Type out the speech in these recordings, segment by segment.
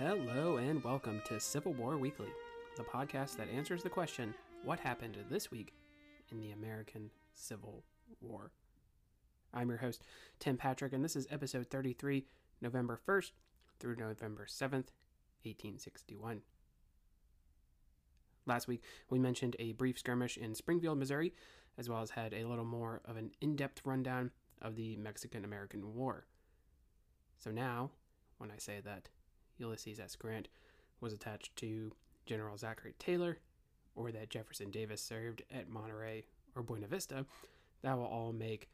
Hello and welcome to Civil War Weekly, the podcast that answers the question what happened this week in the American Civil War? I'm your host, Tim Patrick, and this is episode 33, November 1st through November 7th, 1861. Last week, we mentioned a brief skirmish in Springfield, Missouri, as well as had a little more of an in depth rundown of the Mexican American War. So now, when I say that Ulysses S. Grant was attached to General Zachary Taylor, or that Jefferson Davis served at Monterrey or Buena Vista, that will all make,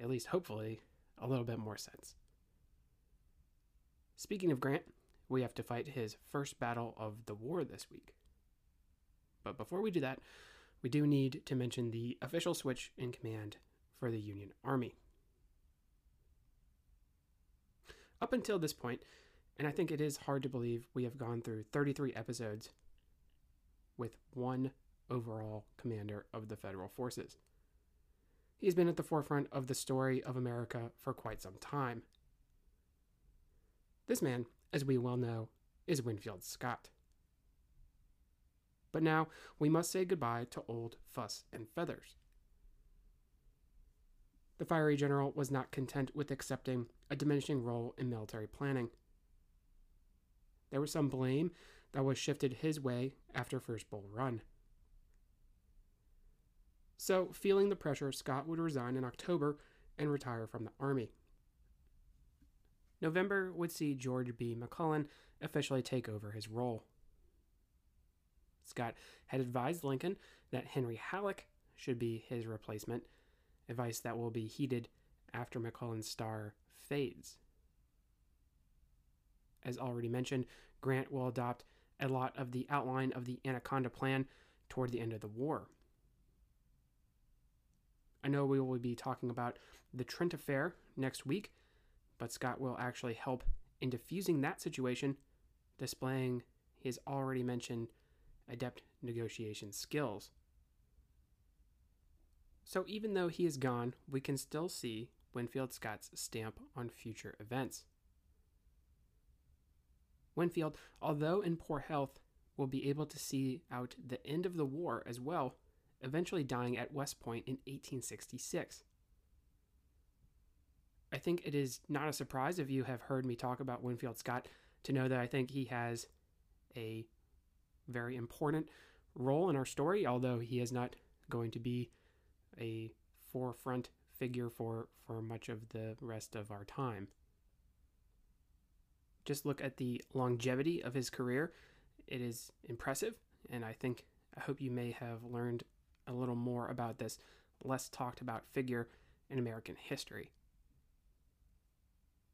at least hopefully, a little bit more sense. Speaking of Grant, we have to fight his first battle of the war this week. But before we do that, we do need to mention the official switch in command for the Union Army. Up until this point, and I think it is hard to believe we have gone through 33 episodes with one overall commander of the federal forces. He's been at the forefront of the story of America for quite some time. This man, as we well know, is Winfield Scott. But now we must say goodbye to old fuss and feathers. The fiery general was not content with accepting a diminishing role in military planning. There was some blame that was shifted his way after First Bull Run. So, feeling the pressure, Scott would resign in October and retire from the Army. November would see George B. McClellan officially take over his role. Scott had advised Lincoln that Henry Halleck should be his replacement, advice that will be heeded after McClellan's star fades. As already mentioned, Grant will adopt a lot of the outline of the Anaconda Plan toward the end of the war. I know we will be talking about the Trent Affair next week, but Scott will actually help in diffusing that situation, displaying his already mentioned adept negotiation skills. So even though he is gone, we can still see Winfield Scott's stamp on future events. Winfield, although in poor health, will be able to see out the end of the war as well, eventually dying at West Point in 1866. I think it is not a surprise if you have heard me talk about Winfield Scott to know that I think he has a very important role in our story, although he is not going to be a forefront figure for, for much of the rest of our time just look at the longevity of his career. It is impressive, and I think I hope you may have learned a little more about this less talked about figure in American history.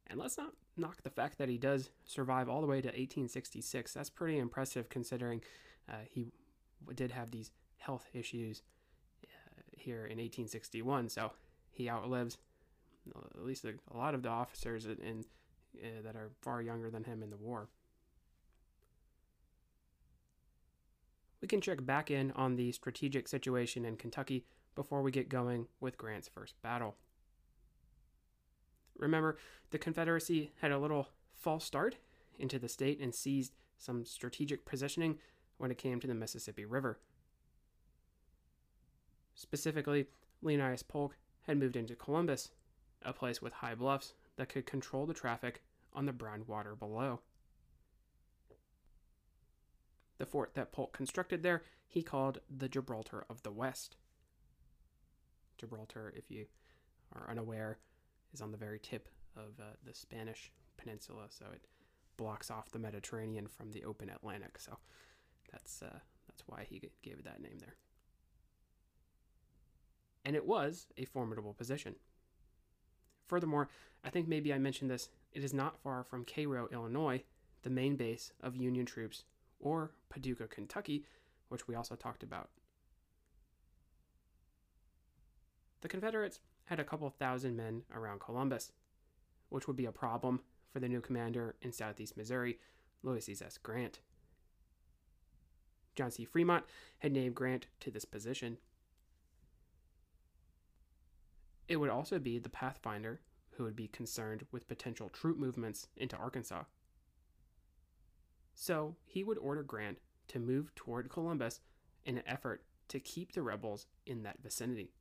And let's not knock the fact that he does survive all the way to 1866. That's pretty impressive considering uh, he did have these health issues uh, here in 1861. So he outlives at least a, a lot of the officers in uh, that are far younger than him in the war. We can check back in on the strategic situation in Kentucky before we get going with Grant's first battle. Remember, the Confederacy had a little false start into the state and seized some strategic positioning when it came to the Mississippi River. Specifically, Leonidas Polk had moved into Columbus, a place with high bluffs that could control the traffic on the brown water below. The fort that Polk constructed there, he called the Gibraltar of the West. Gibraltar, if you are unaware, is on the very tip of uh, the Spanish peninsula, so it blocks off the Mediterranean from the open Atlantic. So that's uh, that's why he gave it that name there. And it was a formidable position. Furthermore, I think maybe I mentioned this, it is not far from Cairo, Illinois, the main base of Union troops, or Paducah, Kentucky, which we also talked about. The Confederates had a couple thousand men around Columbus, which would be a problem for the new commander in southeast Missouri, Ulysses S. Grant. John C. Fremont had named Grant to this position it would also be the Pathfinder who would be concerned with potential troop movements into Arkansas. So he would order Grant to move toward Columbus in an effort to keep the rebels in that vicinity.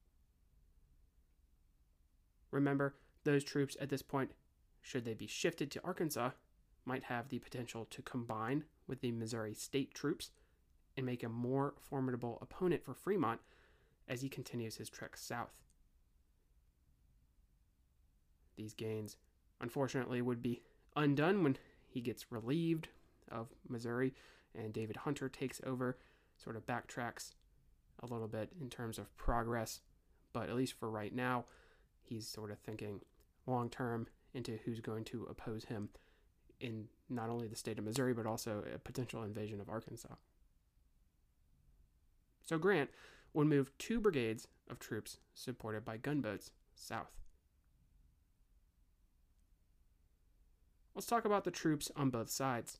Remember, those troops at this point, should they be shifted to Arkansas, might have the potential to combine with the Missouri state troops and make a more formidable opponent for Fremont as he continues his trek south. These gains, unfortunately, would be undone when he gets relieved of Missouri and David Hunter takes over, sort of backtracks a little bit in terms of progress, but at least for right now, he's sort of thinking long term into who's going to oppose him in not only the state of Missouri, but also a potential invasion of Arkansas. So Grant would move two brigades of troops supported by gunboats south. Let's talk about the troops on both sides.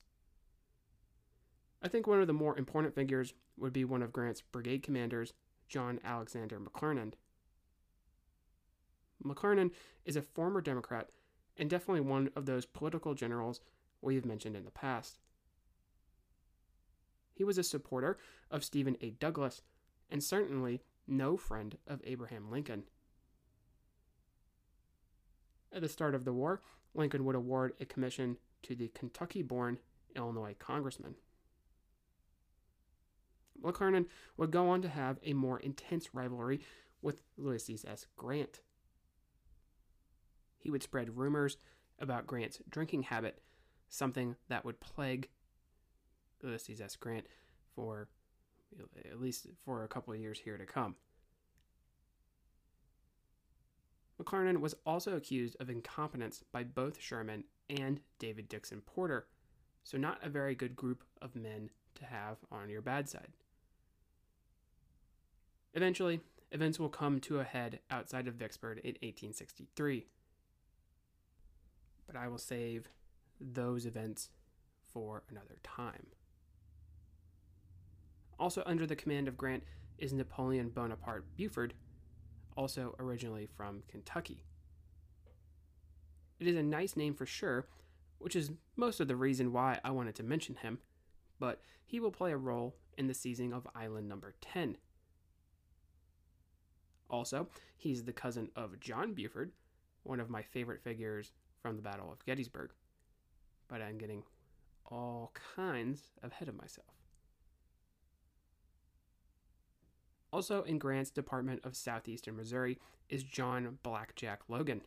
I think one of the more important figures would be one of Grant's brigade commanders, John Alexander McClernand. McClernand is a former Democrat and definitely one of those political generals we've mentioned in the past. He was a supporter of Stephen A. Douglas and certainly no friend of Abraham Lincoln. At the start of the war, Lincoln would award a commission to the Kentucky born Illinois congressman. McClernand would go on to have a more intense rivalry with Ulysses S. Grant. He would spread rumors about Grant's drinking habit, something that would plague Ulysses S. Grant for at least for a couple of years here to come. McClernand was also accused of incompetence by both Sherman and David Dixon Porter, so not a very good group of men to have on your bad side. Eventually, events will come to a head outside of Vicksburg in 1863. But I will save those events for another time. Also under the command of Grant is Napoleon Bonaparte Buford, also originally from Kentucky. It is a nice name for sure, which is most of the reason why I wanted to mention him, but he will play a role in the seizing of Island Number 10. Also, he's the cousin of John Buford, one of my favorite figures from the Battle of Gettysburg. But I'm getting all kinds ahead of myself. Also in Grant's Department of Southeastern Missouri is John Blackjack Logan.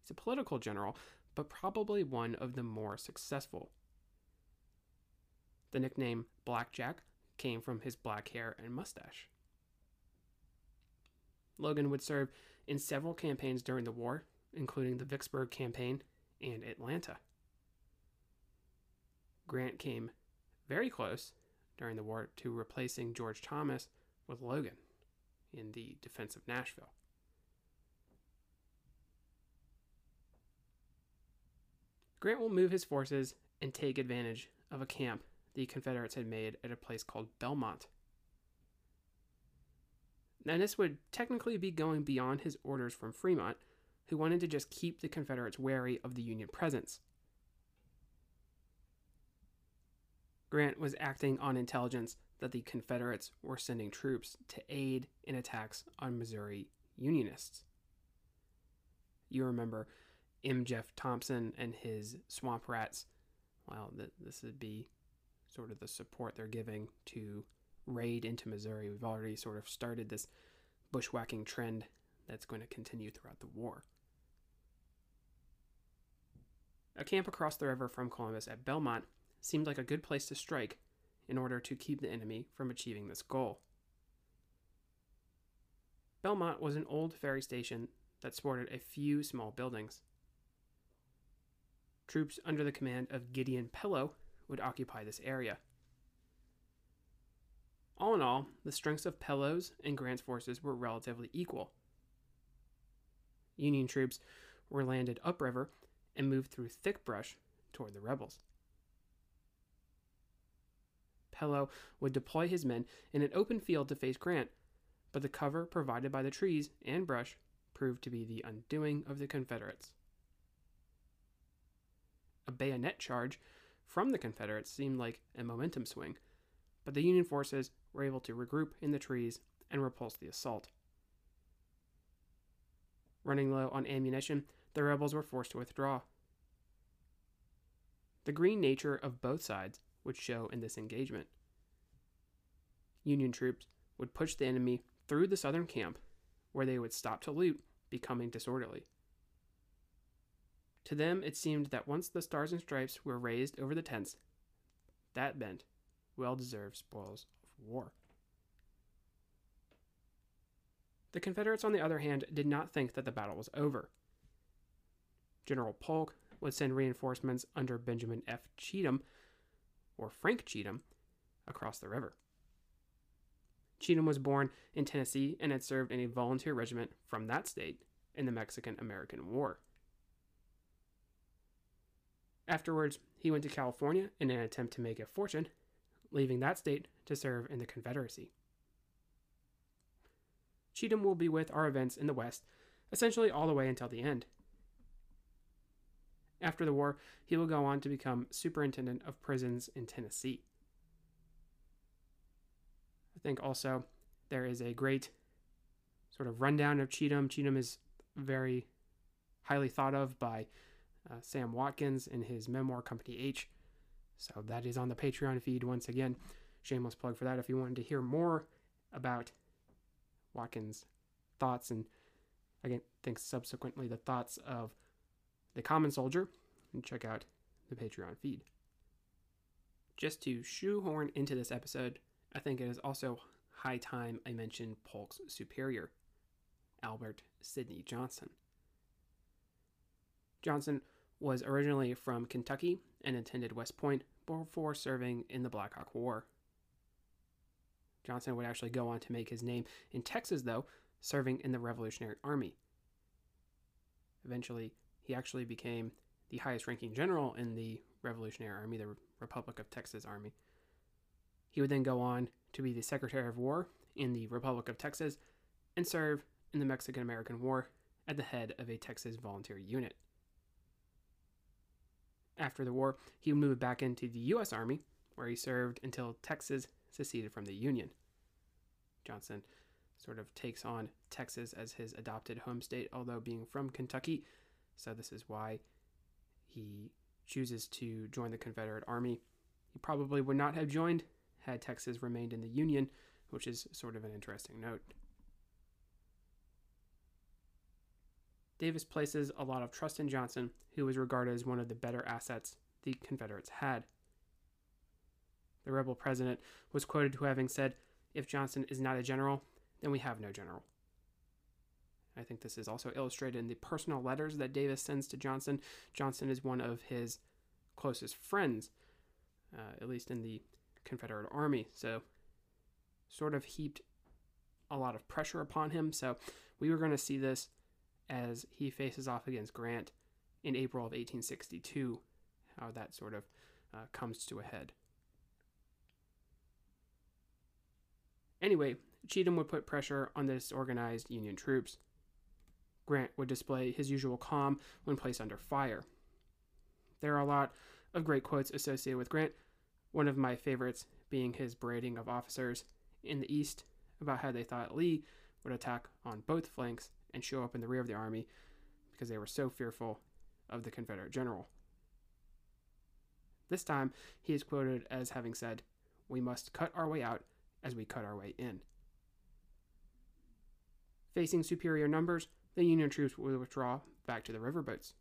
He's a political general, but probably one of the more successful. The nickname Blackjack came from his black hair and mustache. Logan would serve in several campaigns during the war, including the Vicksburg campaign and Atlanta. Grant came very close during the war to replacing George Thomas with Logan in the defense of Nashville. Grant will move his forces and take advantage of a camp the Confederates had made at a place called Belmont. Now, this would technically be going beyond his orders from Fremont, who wanted to just keep the Confederates wary of the Union presence. Grant was acting on intelligence that the Confederates were sending troops to aid in attacks on Missouri Unionists. You remember M. Jeff Thompson and his swamp rats. Well, this would be sort of the support they're giving to raid into Missouri. We've already sort of started this bushwhacking trend that's going to continue throughout the war. A camp across the river from Columbus at Belmont seemed like a good place to strike in order to keep the enemy from achieving this goal. Belmont was an old ferry station that sported a few small buildings. Troops under the command of Gideon Pillow would occupy this area. All in all, the strengths of Pillow's and Grant's forces were relatively equal. Union troops were landed upriver and moved through thick brush toward the rebels. Pillow would deploy his men in an open field to face Grant, but the cover provided by the trees and brush proved to be the undoing of the Confederates. A bayonet charge from the Confederates seemed like a momentum swing, but the Union forces were able to regroup in the trees and repulse the assault. Running low on ammunition, the rebels were forced to withdraw. The green nature of both sides would show in this engagement. Union troops would push the enemy through the southern camp, where they would stop to loot, becoming disorderly. To them, it seemed that once the stars and stripes were raised over the tents, that meant well deserved spoils of war. The Confederates, on the other hand, did not think that the battle was over. General Polk would send reinforcements under Benjamin F. Cheatham, or Frank Cheatham, across the river. Cheatham was born in Tennessee and had served in a volunteer regiment from that state in the Mexican American War. Afterwards, he went to California in an attempt to make a fortune, leaving that state to serve in the Confederacy. Cheatham will be with our events in the West essentially all the way until the end. After the war, he will go on to become superintendent of prisons in Tennessee. I think also there is a great sort of rundown of Cheatham. Cheatham is very highly thought of by uh, Sam Watkins in his memoir Company H. So that is on the Patreon feed once again. Shameless plug for that if you wanted to hear more about Watkins' thoughts and again, think subsequently the thoughts of the common soldier, and check out the Patreon feed. Just to shoehorn into this episode, I think it is also high time I mention Polk's superior, Albert Sidney Johnston. Johnston was originally from Kentucky and attended West Point before serving in the Black Hawk War. Johnston would actually go on to make his name in Texas, though, serving in the Revolutionary Army. Eventually, he actually became the highest ranking general in the Revolutionary Army, the Republic of Texas Army. He would then go on to be the Secretary of War in the Republic of Texas and serve in the Mexican American War at the head of a Texas volunteer unit. After the war, he moved back into the U.S. Army, where he served until Texas seceded from the Union. Johnston sort of takes on Texas as his adopted home state, although being from Kentucky. So, this is why he chooses to join the Confederate Army. He probably would not have joined had Texas remained in the Union, which is sort of an interesting note. Davis places a lot of trust in Johnston, who was regarded as one of the better assets the Confederates had. The rebel president was quoted to having said, If Johnston is not a general, then we have no general. I think this is also illustrated in the personal letters that Davis sends to Johnston. Johnston is one of his closest friends, uh, at least in the Confederate Army, so sort of heaped a lot of pressure upon him. So we were going to see this as he faces off against Grant in April of 1862, how that sort of uh, comes to a head. Anyway, Cheatham would put pressure on the disorganized Union troops. Grant would display his usual calm when placed under fire. There are a lot of great quotes associated with Grant, one of my favorites being his berating of officers in the East about how they thought Lee would attack on both flanks and show up in the rear of the army because they were so fearful of the Confederate general. This time, he is quoted as having said, We must cut our way out as we cut our way in. Facing superior numbers, the Union troops would withdraw back to the riverboats.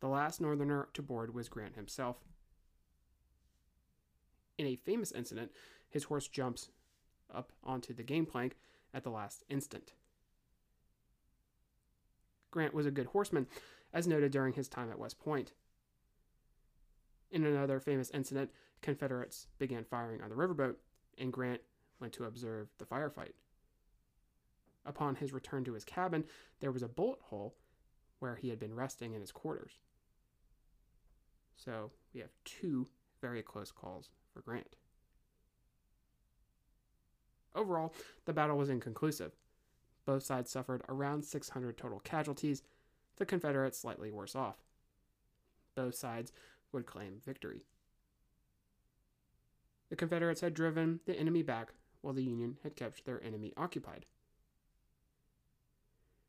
The last Northerner to board was Grant himself. In a famous incident, his horse jumps up onto the gangplank at the last instant. Grant was a good horseman, as noted during his time at West Point. In another famous incident, Confederates began firing on the riverboat, and Grant went to observe the firefight. Upon his return to his cabin, there was a bullet hole where he had been resting in his quarters. So we have two very close calls for Grant. Overall, the battle was inconclusive. Both sides suffered around 600 total casualties, the Confederates slightly worse off. both sides would claim victory. The Confederates had driven the enemy back while the Union had kept their enemy occupied.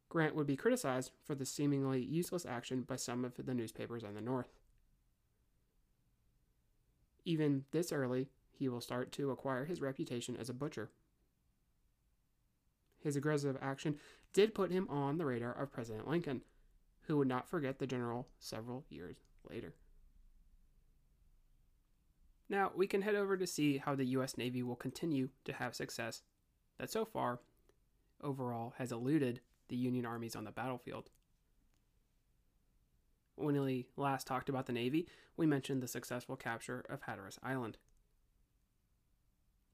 Grant would be criticized for the seemingly useless action by some of the newspapers in the North. Even this early, he will start to acquire his reputation as a butcher. His aggressive action did put him on the radar of President Lincoln, who would not forget the general several years later. Now, we can head over to see how the U.S. Navy will continue to have success that so far, overall, has eluded the Union armies on the battlefield. When we last talked about the Navy, we mentioned the successful capture of Hatteras Island.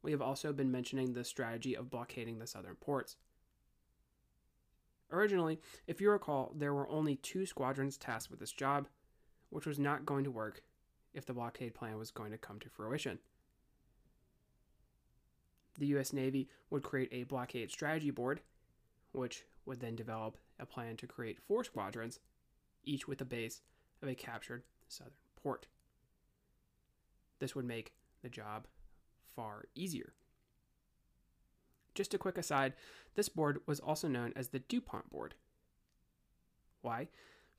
We have also been mentioning the strategy of blockading the southern ports. Originally, if you recall, there were only two squadrons tasked with this job, which was not going to work if the blockade plan was going to come to fruition. The U.S. Navy would create a blockade strategy board, which would then develop a plan to create four squadrons, each with a base of a captured southern port. This would make the job far easier. Just a quick aside this board was also known as the DuPont board. Why?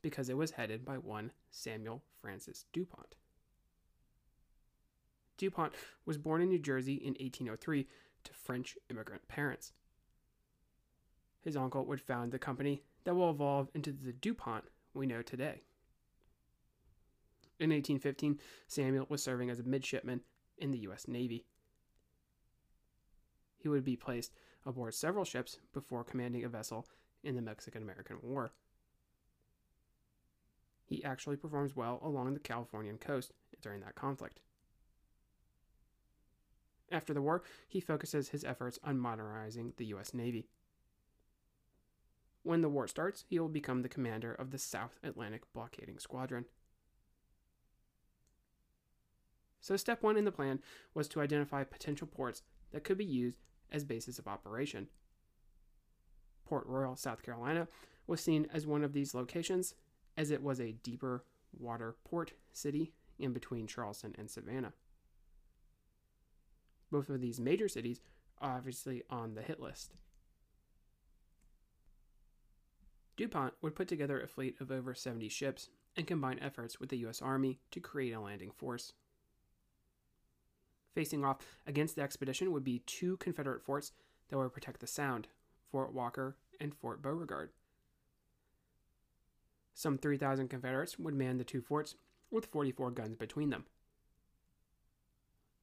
Because it was headed by one Samuel Francis DuPont. DuPont was born in New Jersey in 1803 to French immigrant parents his uncle would found the company that will evolve into the DuPont we know today. In 1815, Samuel was serving as a midshipman in the U.S. Navy. He would be placed aboard several ships before commanding a vessel in the Mexican American War. He actually performs well along the Californian coast during that conflict. After the war, he focuses his efforts on modernizing the U.S. Navy. When the war starts, he will become the commander of the South Atlantic Blockading Squadron. So, step one in the plan was to identify potential ports that could be used as bases of operation. Port Royal, South Carolina, was seen as one of these locations, as it was a deeper water port city in between Charleston and Savannah. Both of these major cities are obviously on the hit list. DuPont would put together a fleet of over 70 ships and combine efforts with the U.S. Army to create a landing force. Facing off against the expedition would be two Confederate forts that would protect the Sound Fort Walker and Fort Beauregard. Some 3,000 Confederates would man the two forts with 44 guns between them.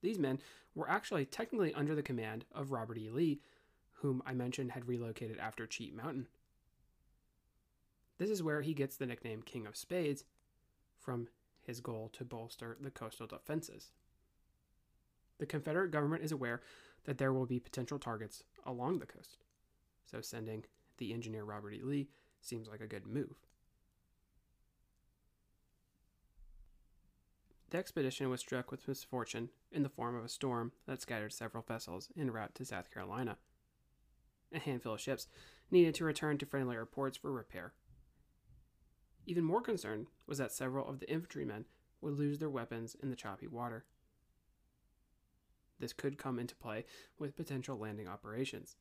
These men were actually technically under the command of Robert E. Lee, whom I mentioned had relocated after Cheat Mountain. This is where he gets the nickname King of Spades from his goal to bolster the coastal defenses. The Confederate government is aware that there will be potential targets along the coast, so sending the engineer Robert E. Lee seems like a good move. The expedition was struck with misfortune in the form of a storm that scattered several vessels en route to South Carolina. A handful of ships needed to return to friendlier ports for repair. Even more concerned was that several of the infantrymen would lose their weapons in the choppy water. This could come into play with potential landing operations.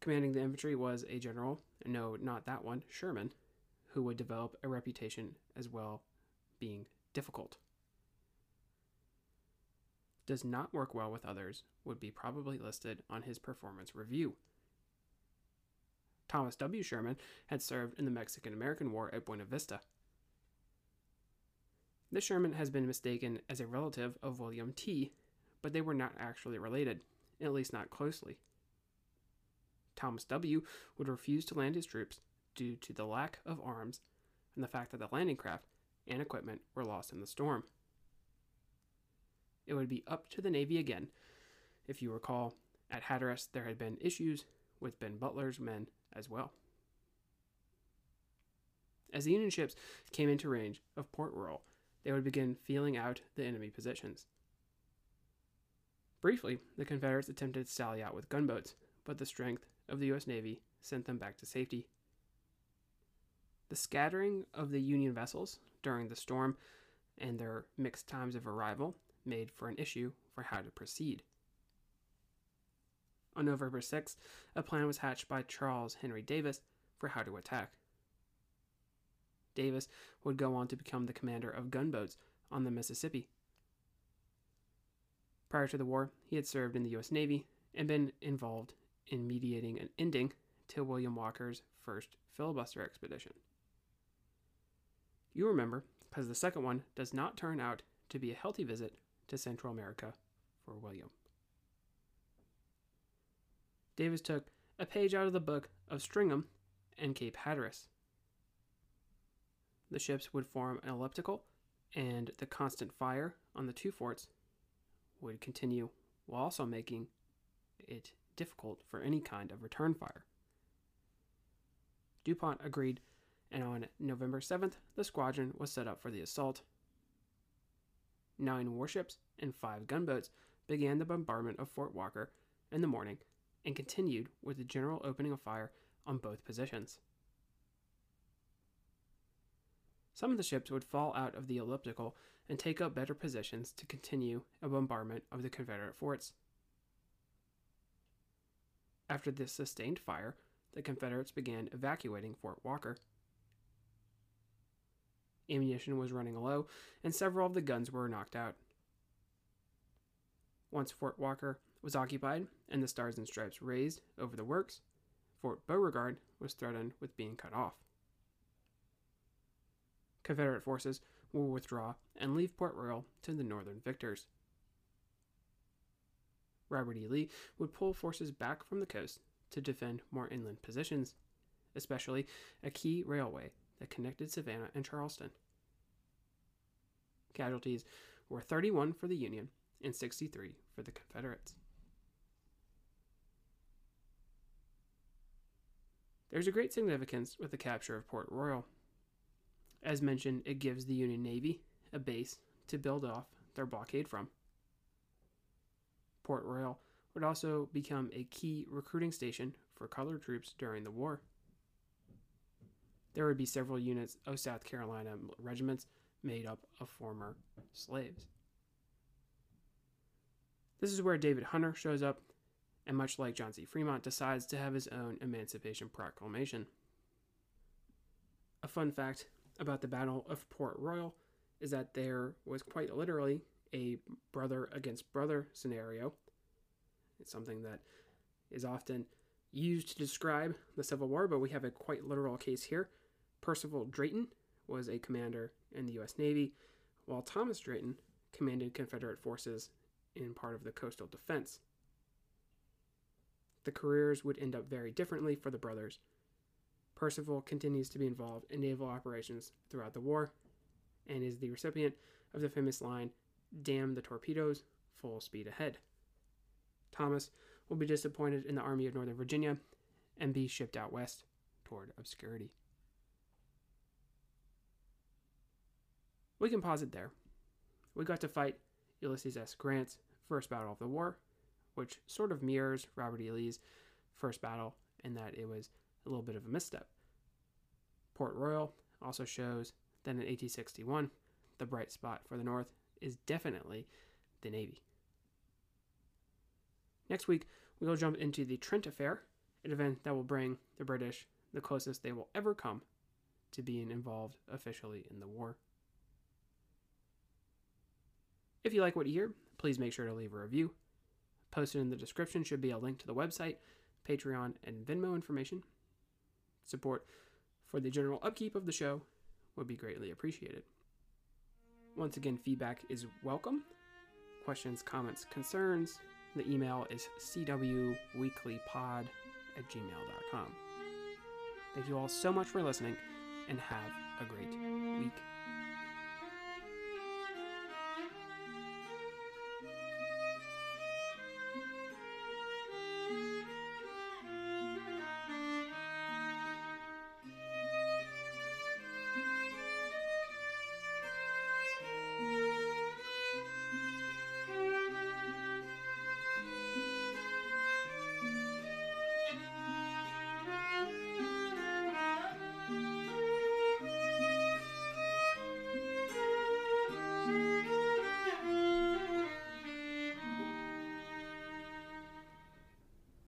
Commanding the infantry was a general, no, not that one, Sherman, who would develop a reputation as well being difficult. Does not work well with others would be probably listed on his performance review. Thomas W. Sherman had served in the Mexican American War at Buena Vista. This Sherman has been mistaken as a relative of William T., but they were not actually related, at least not closely. Thomas W. would refuse to land his troops due to the lack of arms and the fact that the landing craft and equipment were lost in the storm. It would be up to the Navy again. If you recall, at Hatteras there had been issues with Ben Butler's men as well. As the Union ships came into range of Port Royal, they would begin feeling out the enemy positions. Briefly, the Confederates attempted to sally out with gunboats, but the strength of the U.S. Navy sent them back to safety. The scattering of the Union vessels during the storm and their mixed times of arrival made for an issue for how to proceed. On November 6, a plan was hatched by Charles Henry Davis for how to attack. Davis would go on to become the commander of gunboats on the Mississippi. Prior to the war, he had served in the U.S. Navy and been involved in mediating an ending to William Walker's first filibuster expedition. You remember, because the second one does not turn out to be a healthy visit to Central America for William. Davis took a page out of the book of Stringham and Cape Hatteras. The ships would form an elliptical, and the constant fire on the two forts would continue while also making it difficult for any kind of return fire. DuPont agreed, and on November 7th, the squadron was set up for the assault. Nine warships and five gunboats began the bombardment of Fort Walker in the morning and continued with the general opening of fire on both positions. Some of the ships would fall out of the elliptical and take up better positions to continue a bombardment of the Confederate forts. After this sustained fire, the Confederates began evacuating Fort Walker. Ammunition was running low, and several of the guns were knocked out. Once Fort Walker was occupied and the stars and stripes raised over the works, Fort Beauregard was threatened with being cut off. Confederate forces will withdraw and leave Port Royal to the Northern victors. Robert E. Lee would pull forces back from the coast to defend more inland positions, especially a key railway that connected Savannah and Charleston. Casualties were 31 for the Union and 63 for the Confederates. There's a great significance with the capture of Port Royal. As mentioned, it gives the Union Navy a base to build off their blockade from. Port Royal would also become a key recruiting station for colored troops during the war. There would be several units of South Carolina regiments made up of former slaves. This is where David Hunter shows up, and much like John C. Fremont, decides to have his own Emancipation Proclamation. A fun fact about the Battle of Port Royal is that there was quite literally a brother against brother scenario. It's something that is often used to describe the Civil War, but we have a quite literal case here. Percival Drayton was a commander in the U.S. Navy, while Thomas Drayton commanded Confederate forces in part of the coastal defense. The careers would end up very differently for the brothers. Percival continues to be involved in naval operations throughout the war and is the recipient of the famous line, Damn the torpedoes, full speed ahead. Thomas will be disappointed in the Army of Northern Virginia and be shipped out west toward obscurity. We can pause it there. We got to fight Ulysses S. Grant's first battle of the war, which sort of mirrors Robert E. Lee's first battle in that it was a little bit of a misstep. Port Royal also shows that in 1861, the bright spot for the North is definitely the Navy. Next week, we will jump into the Trent Affair, an event that will bring the British the closest they will ever come to being involved officially in the war. If you like what you hear, please make sure to leave a review. Posted in the description should be a link to the website, Patreon, and Venmo information. Support for the general upkeep of the show would be greatly appreciated. Once again, feedback is welcome. Questions, comments, concerns, the email is cwweeklypod at gmail.com. Thank you all so much for listening, and have a great